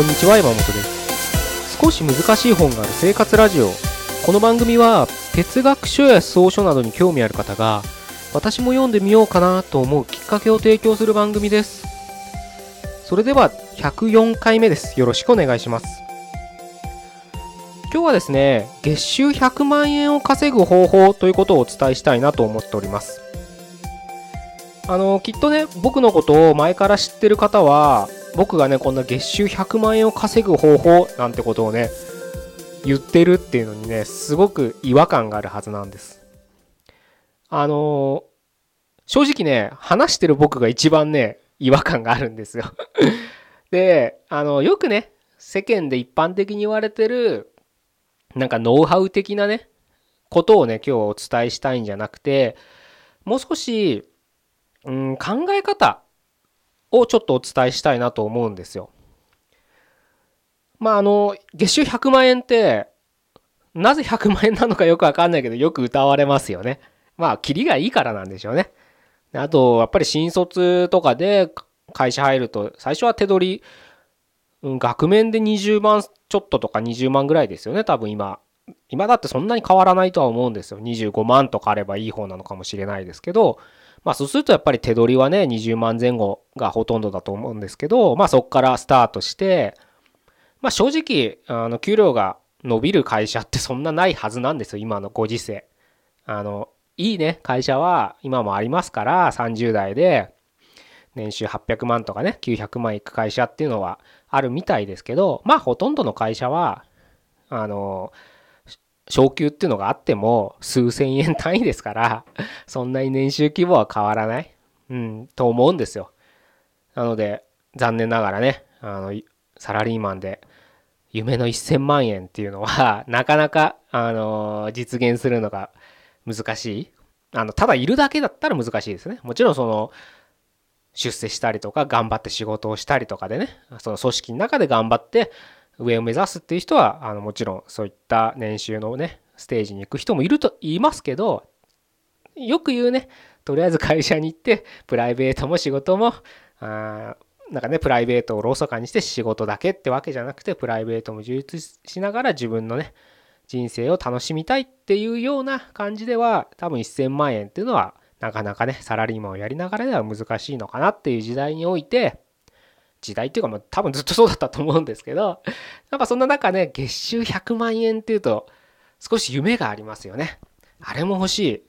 こんにちは山本です。少し難しい本がある生活ラジオ。この番組は哲学書や思想書などに興味ある方が私も読んでみようかなと思うきっかけを提供する番組です。それでは104回目です。よろしくお願いします。今日はですね月収100万円を稼ぐ方法ということをお伝えしたいなと思っております。あのきっとね僕のことを前から知ってる方は僕がねこんな月収100万円を稼ぐ方法なんてことをね言ってるっていうのにねすごく違和感があるはずなんです。あの正直ね話してる僕が一番ね違和感があるんですよ。であのよくね世間で一般的に言われてるなんかノウハウ的なねことをね今日お伝えしたいんじゃなくてもう少しうん、考え方をちょっとお伝えしたいなと思うんですよ。まああの月収100万円ってなぜ100万円なのかよくわかんないけどよく歌われますよね。まあキリがいいからなんでしょうね。あとやっぱり新卒とかで会社入ると最初は手取り、うん、額面で20万ちょっととか20万ぐらいですよね多分今。今だってそんなに変わらないとは思うんですよ。25万とかあればいい方なのかもしれないですけど、まあそうするとやっぱり手取りはね、20万前後がほとんどだと思うんですけど、まあそこからスタートして、まあ正直、あの、給料が伸びる会社ってそんなないはずなんですよ、今のご時世。あの、いいね、会社は今もありますから、30代で、年収800万とかね、900万いく会社っていうのはあるみたいですけど、まあほとんどの会社は、あの、昇給っていうのがあっても数千円単位ですからそんなに年収規模は変わらない、うん、と思うんですよ。なので残念ながらねあのサラリーマンで夢の1000万円っていうのは なかなか、あの実現するのが難しいあのただいるだけだったら難しいですね。もちろんその出世したりとか頑張って仕事をしたりとかでねその組織の中で頑張って上を目指すっていう人はあのもちろんそういった年収のねステージに行く人もいると言いますけどよく言うねとりあえず会社に行ってプライベートも仕事もあなんかねプライベートをローソカにして仕事だけってわけじゃなくてプライベートも充実しながら自分のね人生を楽しみたいっていうような感じでは多分1000万円っていうのはなかなかねサラリーマンをやりながらでは難しいのかなっていう時代において時代っていうかもう多分ずっとそうだったと思うんですけど、やっぱそんな中ね、月収100万円っていうと少し夢がありますよね。あれも欲しい。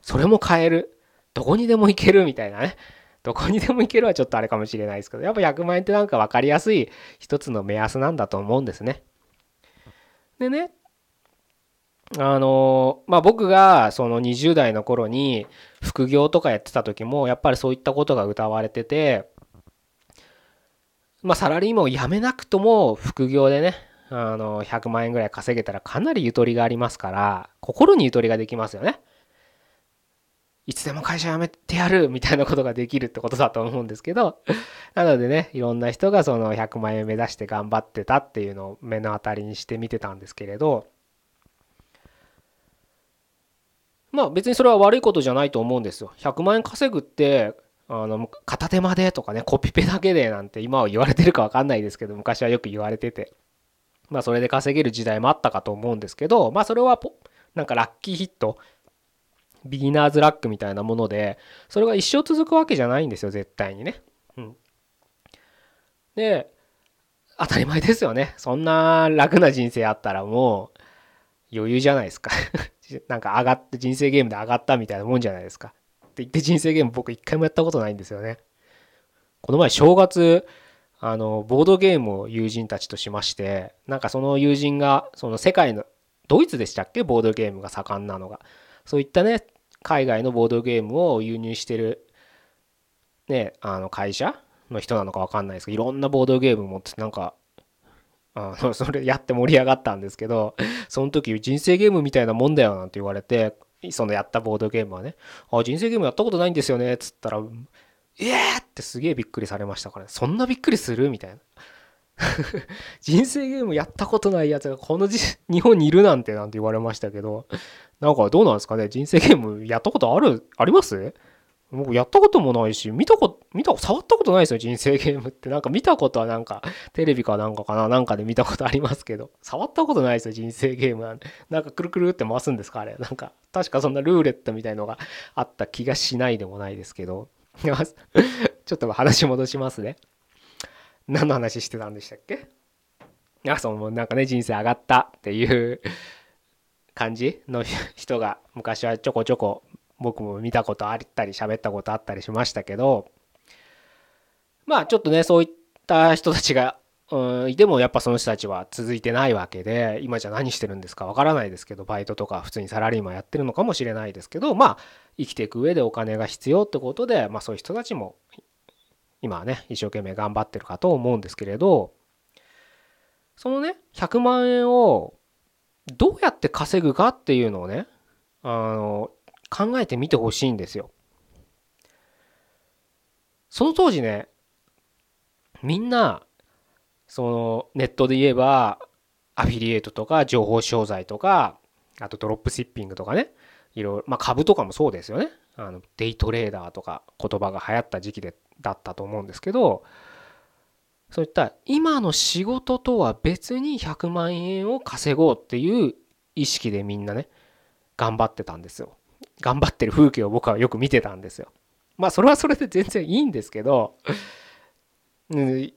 それも買える。どこにでも行けるみたいなね。どこにでも行けるはちょっとあれかもしれないですけど、やっぱ100万円ってなんか分かりやすい一つの目安なんだと思うんですね。でね、あのまあ僕がその20代の頃に副業とかやってた時もやっぱりそういったことが歌われててまあ、サラリーマンを辞めなくとも副業でね、あの、100万円ぐらい稼げたらかなりゆとりがありますから、心にゆとりができますよね。いつでも会社辞めてやるみたいなことができるってことだと思うんですけど、なのでね、いろんな人がその100万円目指して頑張ってたっていうのを目の当たりにして見てたんですけれど、まあ別にそれは悪いことじゃないと思うんですよ。100万円稼ぐってあの片手間でとかねコピペだけでなんて今は言われてるか分かんないですけど昔はよく言われてて。まあそれで稼げる時代もあったかと思うんですけどまあそれはなんかラッキーヒット。ビギナーズラックみたいなものでそれが一生続くわけじゃないんですよ絶対にね。うん、で当たり前ですよね。そんな楽な人生あったらもう余裕じゃないですか。なんか上がって人生ゲームで上がったみたいなもんじゃないですか。って言って人生ゲーム僕一回もやったことないんですよね。この前正月、あの、ボードゲームを友人たちとしまして、なんかその友人が、その世界の、ドイツでしたっけ？ボードゲームが盛んなのが。そういったね、海外のボードゲームを輸入してる、ね、あの会社の人なのか分かんないですけど、いろんなボードゲーム持ってなんか、あのそれやって盛り上がったんですけど、その時人生ゲームみたいなもんだよなんて言われて、そのやったボードゲームはね、あ、人生ゲームやったことないんですよね、つったら、ええ、ってすげえびっくりされましたから、そんなびっくりする？みたいな。人生ゲームやったことないやつがこの 日本にいるなんてなんて言われましたけど、なんかどうなんですかね？人生ゲームやったことある、あります？僕やったこともないし、見たこと、見た、触ったことないですよ、人生ゲームって。なんか見たことはなんか、テレビかなんかかな、なんかで見たことありますけど、触ったことないですよ、人生ゲームなんなんかくるくるって回すんですか、あれ。なんか、確かそんなルーレットみたいのがあった気がしないでもないですけど。ちょっと話戻しますね。何の話してたんでしたっけ？あ、そう、もうなんかね、人生上がったっていう感じの人が昔はちょこちょこ僕も見たことあったり喋ったことあったりしましたけどまあちょっとねそういった人たちがうんいてもやっぱその人たちは続いてないわけで今じゃ何してるんですかわからないですけどバイトとか普通にサラリーマンやってるのかもしれないですけどまあ生きていく上でお金が必要ってことでまあそういう人たちも今はね一生懸命頑張ってるかと思うんですけれどそのね100万円をどうやって稼ぐかっていうのをねあの考えてみてほしいんですよ。その当時ねみんなそのネットで言えばアフィリエイトとか情報商材とかあとドロップシッピングとかねいろいろまあ株とかもそうですよねあのデイトレーダーとか言葉が流行った時期でだったと思うんですけどそういった今の仕事とは別に100万円を稼ごうっていう意識でみんなね頑張ってたんですよ。頑張ってる風景を僕はよく見てたんですよ。まあそれはそれで全然いいんですけど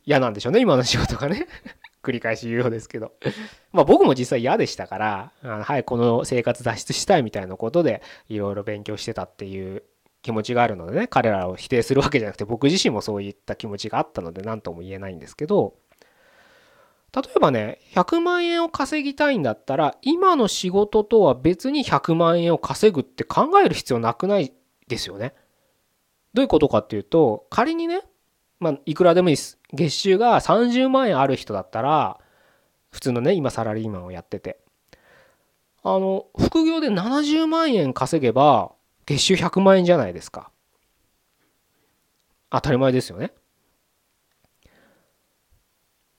嫌なんでしょうね今の仕事がね。繰り返し言うようですけど。まあ僕も実際嫌でしたからはいこの生活脱出したいみたいなことでいろいろ勉強してたっていう気持ちがあるのでね彼らを否定するわけじゃなくて僕自身もそういった気持ちがあったので何とも言えないんですけど。例えばね100万円を稼ぎたいんだったら今の仕事とは別に100万円を稼ぐって考える必要なくないですよね。どういうことかっていうと仮にねまあいくらでもいいです月収が30万円ある人だったら普通のね今サラリーマンをやっててあの副業で70万円稼げば月収100万円じゃないですか。当たり前ですよね。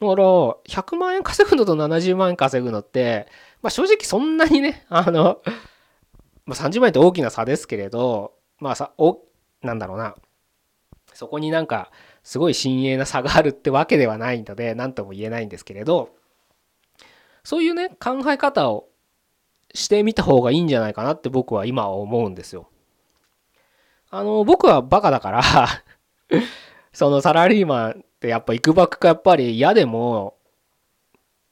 だから、100万円稼ぐのと70万円稼ぐのって、まあ正直そんなにね、あの、まあ、30万円って大きな差ですけれど、まあさ、お、なんだろうな。そこになんか、すごい親鋭な差があるってわけではないので、何とも言えないんですけれど、そういうね、考え方をしてみた方がいいんじゃないかなって僕は今は思うんですよ。あの、僕はバカだから そのサラリーマンってやっぱ行くばくかやっぱり嫌でも、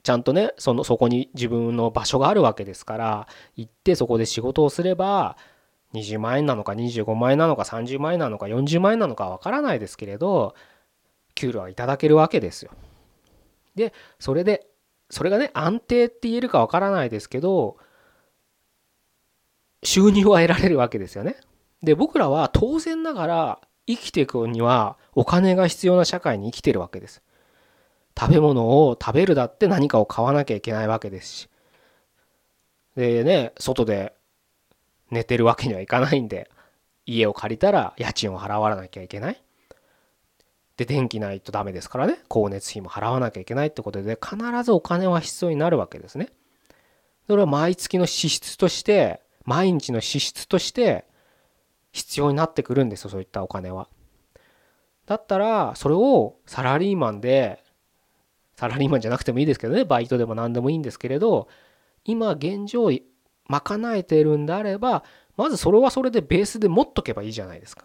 ちゃんとね、その、そこに自分の場所があるわけですから、行ってそこで仕事をすれば、20万円なのか25万円なのか30万円なのか40万円なのかわからないですけれど、給料はいただけるわけですよ。で、それで、それがね、安定って言えるかわからないですけど、収入は得られるわけですよね。で僕らは当然ながら生きていくにはお金が必要な社会に生きてるわけです。食べ物を食べるだって何かを買わなきゃいけないわけですし。でね、外で寝てるわけにはいかないんで、家を借りたら家賃を払わなきゃいけない。で、電気ないとダメですからね、光熱費も払わなきゃいけないってことで、必ずお金は必要になるわけですね。それは毎月の支出として、毎日の支出として必要になってくるんですよそういったお金は。だったらそれをサラリーマンでサラリーマンじゃなくてもいいですけどねバイトでも何でもいいんですけれど今現状賄えてるんであればまずそれはそれでベースで持っとけばいいじゃないですか。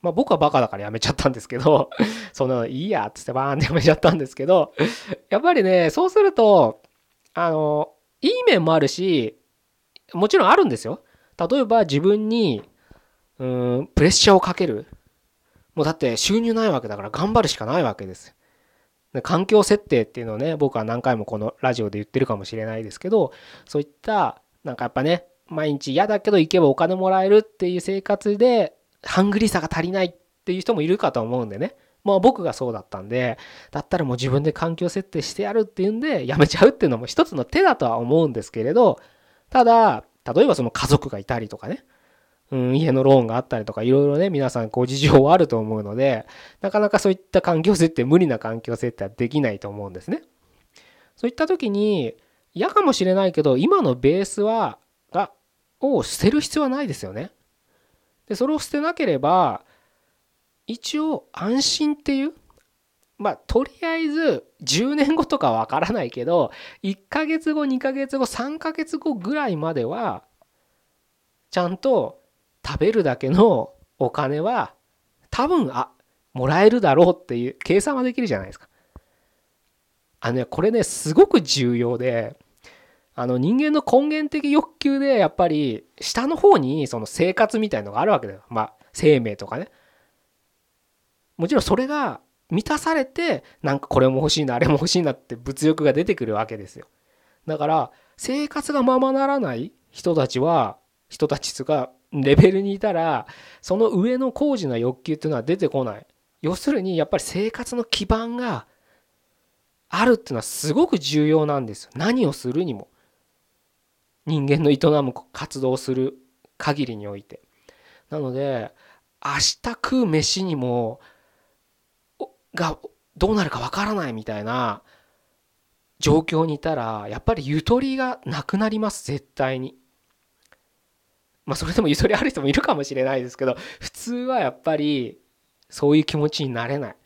まあ僕はバカだからやめちゃったんですけど そのいいやっつってバーンってやめちゃったんですけどやっぱりねそうするとあのいい面もあるしもちろんあるんですよ。例えば自分にうんプレッシャーをかける。もうだって収入ないわけだから頑張るしかないわけです。で環境設定っていうのをね僕は何回もこのラジオで言ってるかもしれないですけどそういったなんかやっぱね毎日嫌だけど行けばお金もらえるっていう生活でハングリーさが足りないっていう人もいるかと思うんでね。まあ僕がそうだったんでだったらもう自分で環境設定してやるっていうんでやめちゃうっていうのも一つの手だとは思うんですけれどただ例えばその家族がいたりとかね。うん、家のローンがあったりとかいろいろね皆さんご事情はあると思うのでなかなかそういった環境設定無理な環境設定はできないと思うんですね。そういった時に嫌かもしれないけど今のベースはがを捨てる必要はないですよね。でそれを捨てなければ一応安心っていうまあとりあえず10年後とかわからないけど1ヶ月後2ヶ月後3ヶ月後ぐらいまではちゃんと食べるだけのお金は多分あもらえるだろうっていう計算はできるじゃないですか。あのねこれねすごく重要であの人間の根源的欲求でやっぱり下の方にその生活みたいのがあるわけだよ。まあ生命とかね。もちろんそれが満たされてなんかこれも欲しいなあれも欲しいなって物欲が出てくるわけですよ。だから生活がままならない人たちは人たちがレベルにいたらその上の高次な欲求っていうのは出てこない。要するにやっぱり生活の基盤があるっていうのはすごく重要なんですよ。何をするにも。人間の営む活動をする限りにおいて。なので明日食う飯にもがどうなるかわからないみたいな状況にいたらやっぱりゆとりがなくなります絶対に。まあそれでもゆとりある人もいるかもしれないですけど普通はやっぱりそういう気持ちになれない。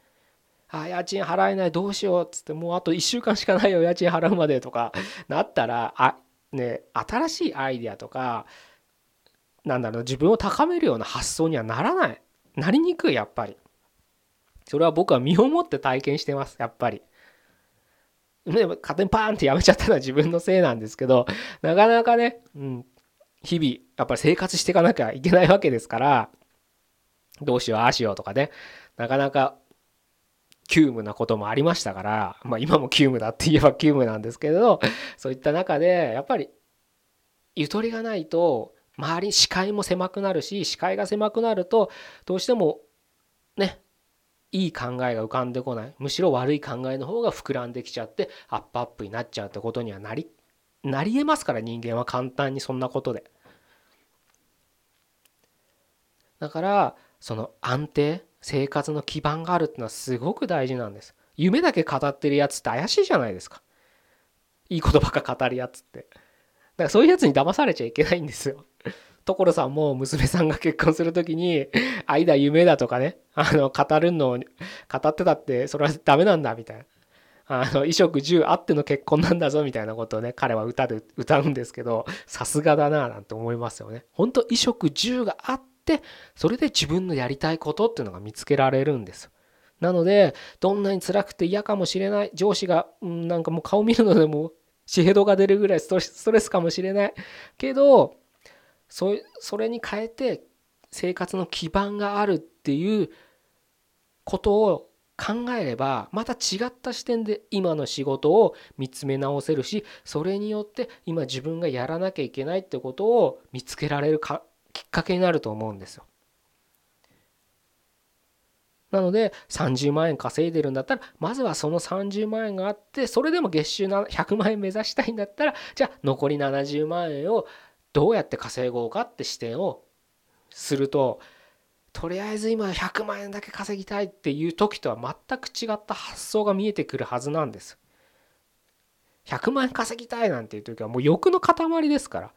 あ家賃払えないどうしようっつってもうあと1週間しかないよ家賃払うまでとかなったらあね新しいアイデアとかなんだろう自分を高めるような発想にはならないなりにくいやっぱりそれは僕は身をもって体験してますやっぱり。ね、勝手にパーンってやめちゃったのは自分のせいなんですけどなかなかね、うん、日々やっぱり生活していかなきゃいけないわけですからどうしようああしようとかね。なかなか急務なこともありましたから、まあ、今も急務だって言えば急務なんですけれどそういった中でやっぱりゆとりがないと周り視界も狭くなるし視界が狭くなるとどうしてもねいい考えが浮かんでこない。むしろ悪い考えの方が膨らんできちゃってアップアップになっちゃうってことにはなりなりえますから人間は簡単にそんなことで。だからその安定生活の基盤があるっていうのはすごく大事なんです。夢だけ語ってるやつって怪しいじゃないですか。いいことばっか語るやつって。だからそういうやつに騙されちゃいけないんですよ。所さんも娘さんが結婚する時に愛だ夢だとかね。あの語るのを語ってたってそれはダメなんだみたいな。あの衣食住あっての結婚なんだぞみたいなことをね彼は歌で歌うんですけどさすがだななんて思いますよね。本当衣食住があってそれで自分のやりたいことっていうのが見つけられるんです。なのでどんなに辛くて嫌かもしれない上司が、うん、なんかもう顔見るのでも血ヘドが出るぐらいストレスかもしれないけどそそれに変えて生活の基盤があるっていうことを考えればまた違った視点で今の仕事を見つめ直せるしそれによって今自分がやらなきゃいけないってことを見つけられるかきっかけになると思うんですよ。なので30万円稼いでるんだったらまずはその30万円があってそれでも月収100万円目指したいんだったらじゃあ残り70万円をどうやって稼ごうかって視点をするととりあえず今100万円だけ稼ぎたいっていう時とは全く違った発想が見えてくるはずなんです。100万円稼ぎたいなんていう時はもう欲の塊ですから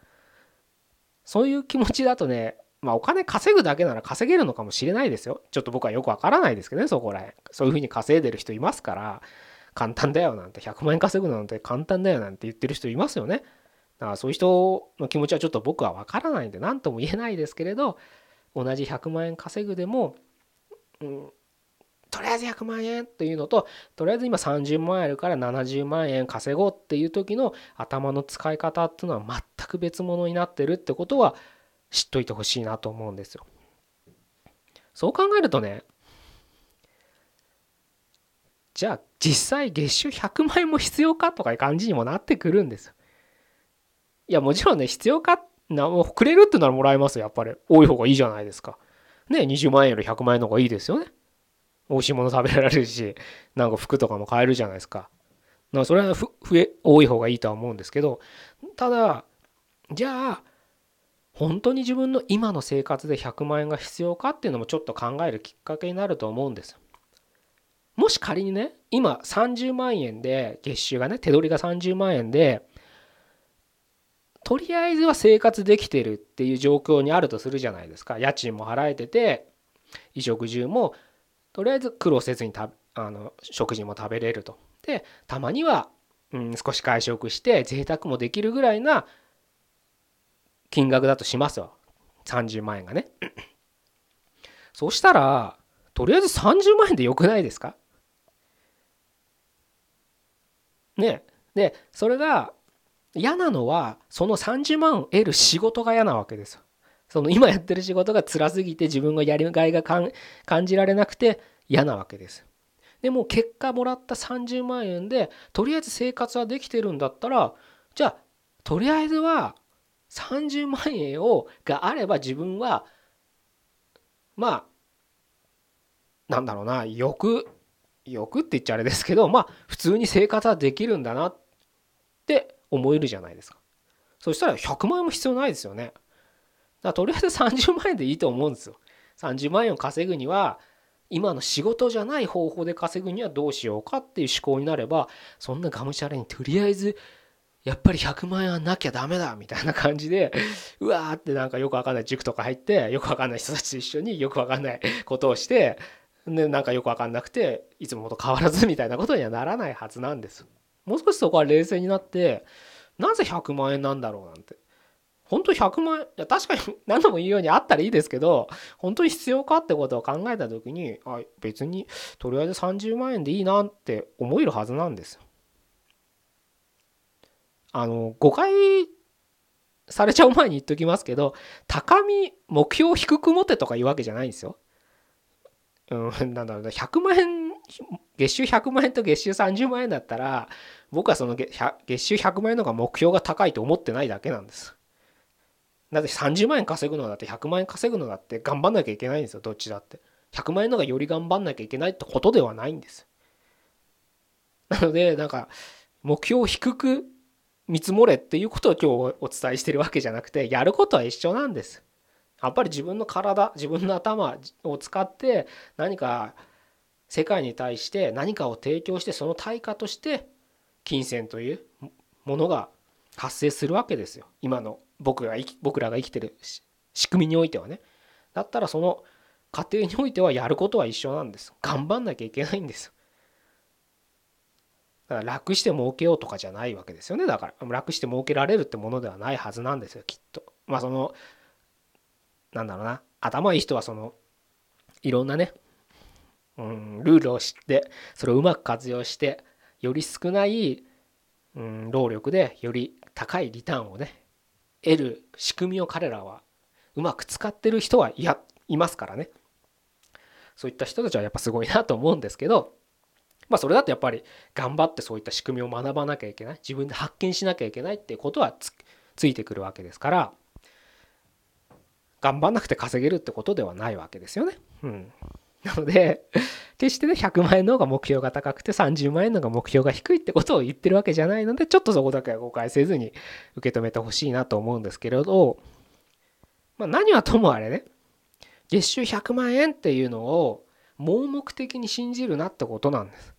そういう気持ちだとねまあお金稼ぐだけなら稼げるのかもしれないですよ。ちょっと僕はよくわからないですけどねそこらへんそういうふうに稼いでる人いますから簡単だよなんて。100万円稼ぐなんて簡単だよなんて言ってる人いますよね。だからそういう人の気持ちはちょっと僕はわからないんで何とも言えないですけれど同じ100万円稼ぐでも、うん、とりあえず100万円というのととりあえず今30万円あるから70万円稼ごうっていう時の頭の使い方っていうのは全く別物になってるってことは知っといてほしいなと思うんですよ。そう考えるとねじゃあ実際月収100万円も必要かとかいう感じにもなってくるんですよ。いやもちろんね必要かなもうくれるってならもらえますよやっぱり多い方がいいじゃないですか。ね20万円より100万円の方がいいですよね。美味しいもの食べられるしなんか服とかも買えるじゃないですか。かそれは増え多い方がいいとは思うんですけどただじゃあ本当に自分の今の生活で100万円が必要かっていうのもちょっと考えるきっかけになると思うんです。もし仮にね今30万円で月収がね手取りが30万円でとりあえずは生活できてるっていう状況にあるとするじゃないですか家賃も払えてて衣食住もとりあえず苦労せずにたあの食事も食べれると。でたまには、うん、少し会食して贅沢もできるぐらいな金額だとしますよ30万円がね。そしたらとりあえず30万円でよくないですか？ねでそれが嫌なのはその30万を得る仕事が嫌なわけですよ。その今やってる仕事が辛すぎて自分がやりがいが感じられなくて嫌なわけです。でも結果もらった30万円でとりあえず生活はできてるんだったらじゃあとりあえずは30万円をがあれば自分はまあなんだろうな欲欲って言っちゃあれですけどまあ普通に生活はできるんだなって思えるじゃないですかそしたら100万円も必要ないですよねだとりあえず30万円でいいと思うんですよ30万円を稼ぐには今の仕事じゃない方法で稼ぐにはどうしようかっていう思考になればそんながむしゃらにとりあえずやっぱり100万円はなきゃダメだみたいな感じでうわーってなんかよくわかんない塾とか入ってよくわかんない人たちと一緒によくわかんないことをしてでなんかよくわかんなくていつもと変わらずみたいなことにはならないはずなんです。もう少しそこは冷静になってなぜ100万円なんだろうなんて本当100万いや確かに何度も言うようにあったらいいですけど本当に必要かってことを考えた時にあ別にとりあえず30万円でいいなって思えるはずなんですよあの誤解されちゃう前に言っときますけど高み目標低く持てとか言うわけじゃないんですよ。うん、なんだろうな100万円月収100万円と月収30万円だったら僕はその月収100万円の方が目標が高いと思ってないだけなんです。だって30万円稼ぐのだって100万円稼ぐのだって頑張んなきゃいけないんですよどっちだって。100万円のがより頑張んなきゃいけないってことではないんです。なのでなんか目標を低く見積もれっていうことを今日お伝えしてるわけじゃなくてやることは一緒なんです。やっぱり自分の体自分の頭を使って何か世界に対して何かを提供してその対価として金銭というものが発生するわけですよ今の僕が僕らが生きてる仕組みにおいてはね。だったらその過程においてはやることは一緒なんです。頑張んなきゃいけないんです。だから楽して儲けようとかじゃないわけですよね。だから楽して儲けられるってものではないはずなんですよきっと。まあそのなんだろうな。頭いい人はそのいろんなね、うん、ルールを知ってそれをうまく活用してより少ない、うん、労力でより高いリターンをね得る仕組みを彼らはうまく使ってる人はいやいますからね。そういった人たちはやっぱすごいなと思うんですけどまあそれだとやっぱり頑張ってそういった仕組みを学ばなきゃいけない。自分で発見しなきゃいけないっていうことはついてくるわけですから頑張んなくて稼げるってことではないわけですよね。うん、なので決してね100万円の方が目標が高くて30万円の方が目標が低いってことを言ってるわけじゃないのでちょっとそこだけは誤解せずに受け止めてほしいなと思うんですけれど、まあ、何はともあれね月収100万円っていうのを盲目的に信じるなってことなんです。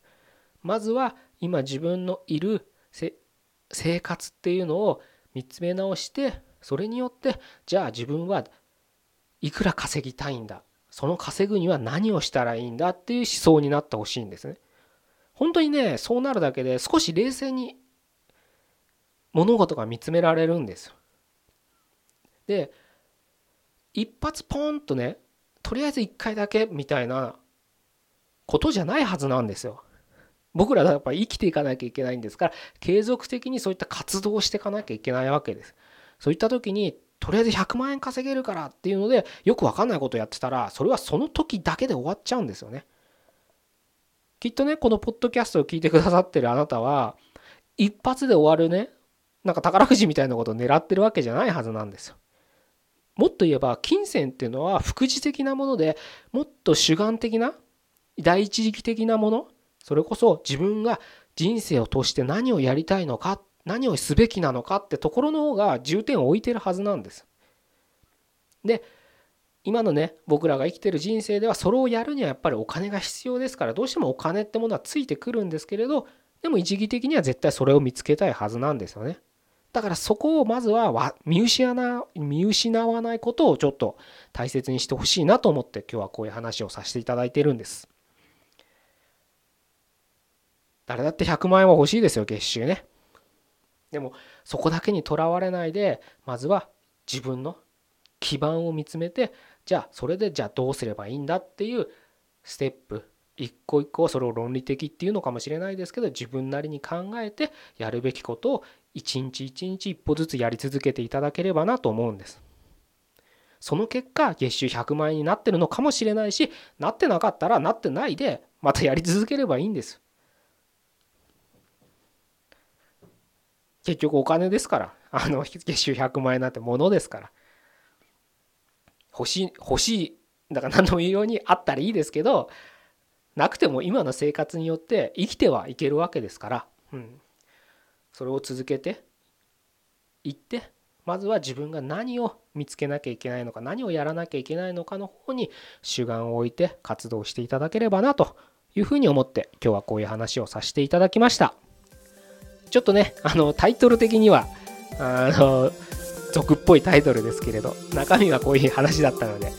まずは今自分のいる生活っていうのを見つめ直してそれによってじゃあ自分はいくら稼ぎたいんだその稼ぐには何をしたらいいんだっていう思想になってほしいんですね。本当にねそうなるだけで少し冷静に物事が見つめられるんですよ。で一発ポンとねとりあえず1回だけみたいなことじゃないはずなんですよ。僕らはやっぱり生きていかなきゃいけないんですから継続的にそういった活動をしていかなきゃいけないわけです。そういった時にとりあえず100万円稼げるからっていうのでよく分かんないことやってたらそれはその時だけで終わっちゃうんですよね。きっとねこのポッドキャストを聞いてくださってるあなたは一発で終わるねなんか宝くじみたいなことを狙ってるわけじゃないはずなんですよ。もっと言えば金銭っていうのは副次的なものでもっと主眼的な第一次的なものそれこそ自分が人生を通して何をやりたいのかっ何をすべきなのかってところの方が重点を置いてるはずなんです。で今のね僕らが生きてる人生ではそれをやるにはやっぱりお金が必要ですからどうしてもお金ってものはついてくるんですけれどでも一義的には絶対それを見つけたいはずなんですよね。だからそこをまずは見失わ見失わないことをちょっと大切にしてほしいなと思って今日はこういう話をさせていただいてるんです。誰だって100万円は欲しいですよ月収ねでもそこだけにとらわれないでまずは自分の基盤を見つめてじゃあそれでじゃあどうすればいいんだっていうステップ一個一個それを論理的っていうのかもしれないですけど自分なりに考えてやるべきことを一日一日一歩ずつやり続けていただければなと思うんです。その結果月収100万円になってるのかもしれないしなってなかったらなってないでまたやり続ければいいんです。結局お金ですから。あの月収100万円なんてものですから。欲しい欲しいだから何度も言うようにあったらいいですけどなくても今の生活によって生きてはいけるわけですから、うん、それを続けていってまずは自分が何を見つけなきゃいけないのか何をやらなきゃいけないのかの方に主眼を置いて活動していただければなというふうに思って今日はこういう話をさせていただきました。ちょっとねあのタイトル的にはあの俗っぽいタイトルですけれど中身はこういう話だったので、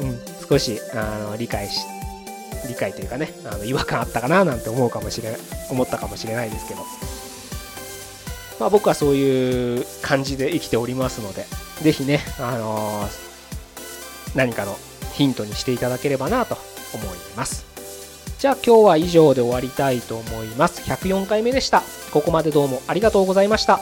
うん、少しあの理解し理解というかねあの違和感あったかななんて思うかもしれ思ったかもしれないですけどまあ、僕はそういう感じで生きておりますので、ぜひね、あのー、何かのヒントにしていただければなと思います。じゃあ今日は以上で終わりたいと思います。104回目でした。ここまでどうもありがとうございました。